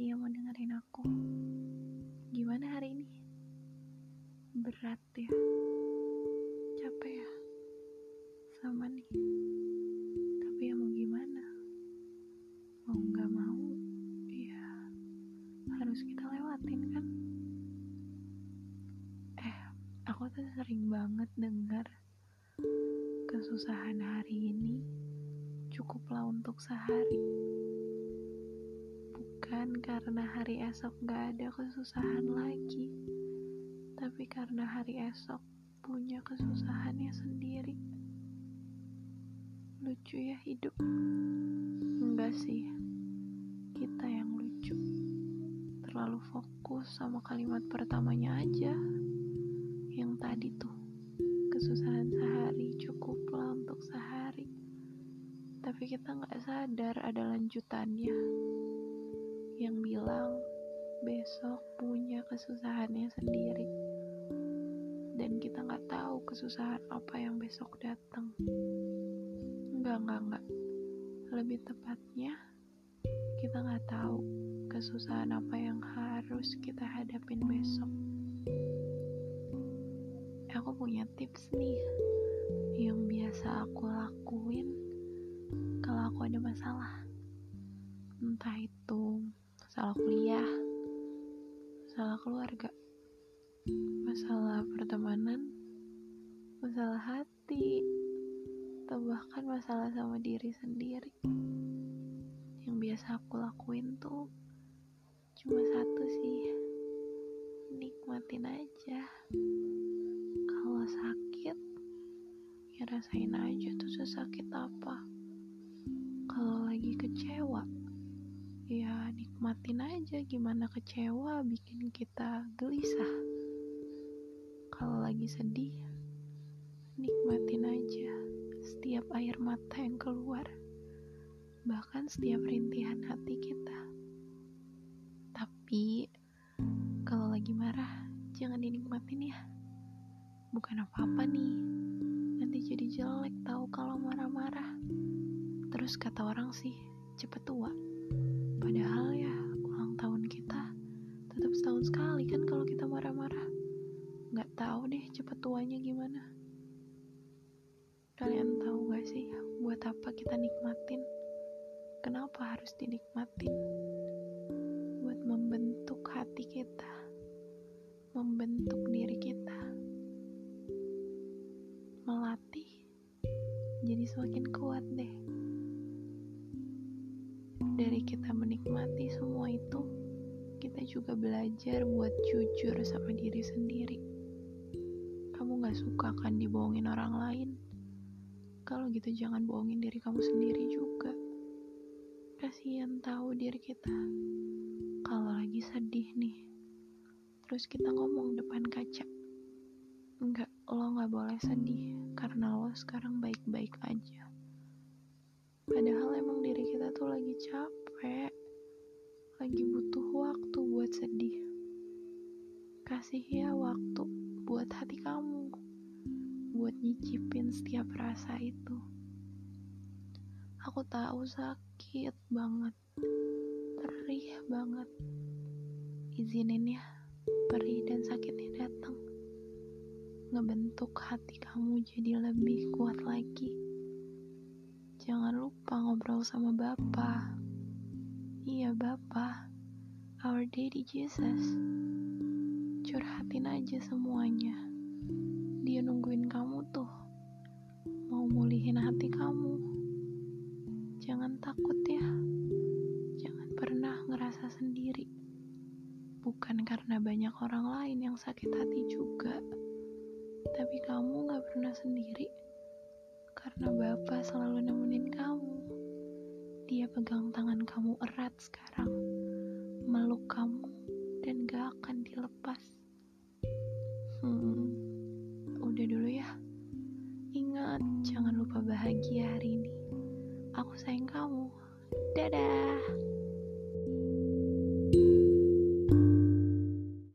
kasih mau dengerin aku. Gimana hari ini? Berat ya? Capek ya? Sama nih. Tapi ya mau gimana? Mau nggak mau, ya harus kita lewatin kan? Eh, aku tuh sering banget dengar kesusahan hari ini cukuplah untuk sehari bukan karena hari esok gak ada kesusahan lagi tapi karena hari esok punya kesusahannya sendiri. Lucu ya hidup? Enggak sih, kita yang lucu. Terlalu fokus sama kalimat pertamanya aja. Yang tadi tuh, kesusahan sehari cukuplah untuk sehari. Tapi kita nggak sadar ada lanjutannya. Yang bilang besok punya kesusahannya sendiri dan kita nggak tahu kesusahan apa yang besok datang. Enggak, enggak, enggak. Lebih tepatnya, kita nggak tahu kesusahan apa yang harus kita hadapin besok. Aku punya tips nih yang biasa aku lakuin kalau aku ada masalah. Entah itu masalah kuliah, masalah keluarga, masalah pertemanan, masalah hati, atau bahkan masalah sama diri sendiri. Yang biasa aku lakuin tuh cuma satu sih, nikmatin aja. Kalau sakit, ya rasain aja tuh sesakit apa. Kalau lagi kecewa, ya nikmatin aja gimana kecewa bikin kita gelisah. Kalau lagi sedih nikmatin aja setiap air mata yang keluar bahkan setiap rintihan hati kita. Tapi kalau lagi marah jangan dinikmatin ya. Bukan apa-apa nih nanti jadi jelek tahu kalau marah-marah. Terus kata orang sih cepet tua buat apa kita nikmatin? Kenapa harus dinikmatin? Buat membentuk hati kita, membentuk diri kita, melatih jadi semakin kuat deh dari kita menikmati semua itu, kita juga belajar buat jujur sama diri sendiri. Kamu gak suka kan dibohongin orang lain? Kalau gitu jangan bohongin diri kamu sendiri juga. Kasihan tahu diri kita. Kalau lagi sedih nih, terus kita ngomong depan kaca. Enggak, lo gak boleh sedih karena lo sekarang baik-baik aja. Padahal emang diri kita tuh lagi capek, lagi butuh waktu buat sedih. Kasih ya waktu buat hati kamu, buat nyicipin setiap rasa itu. Aku tahu sakit banget, perih banget. Izinin ya, perih dan sakitnya datang. Ngebentuk hati kamu jadi lebih kuat lagi jangan lupa ngobrol sama Bapak. Iya, Bapak. Our Daddy Jesus. Curhatin aja semuanya. Dia nungguin kamu tuh. Mau mulihin hati kamu. Jangan takut ya. Jangan pernah ngerasa sendiri. Bukan karena banyak orang lain yang sakit hati juga. Tapi kamu gak pernah sendiri karena Bapak selalu nemenin kamu. Dia pegang tangan kamu erat sekarang, meluk kamu, dan gak akan dilepas. bahagia hari ini. Aku sayang kamu. Dadah.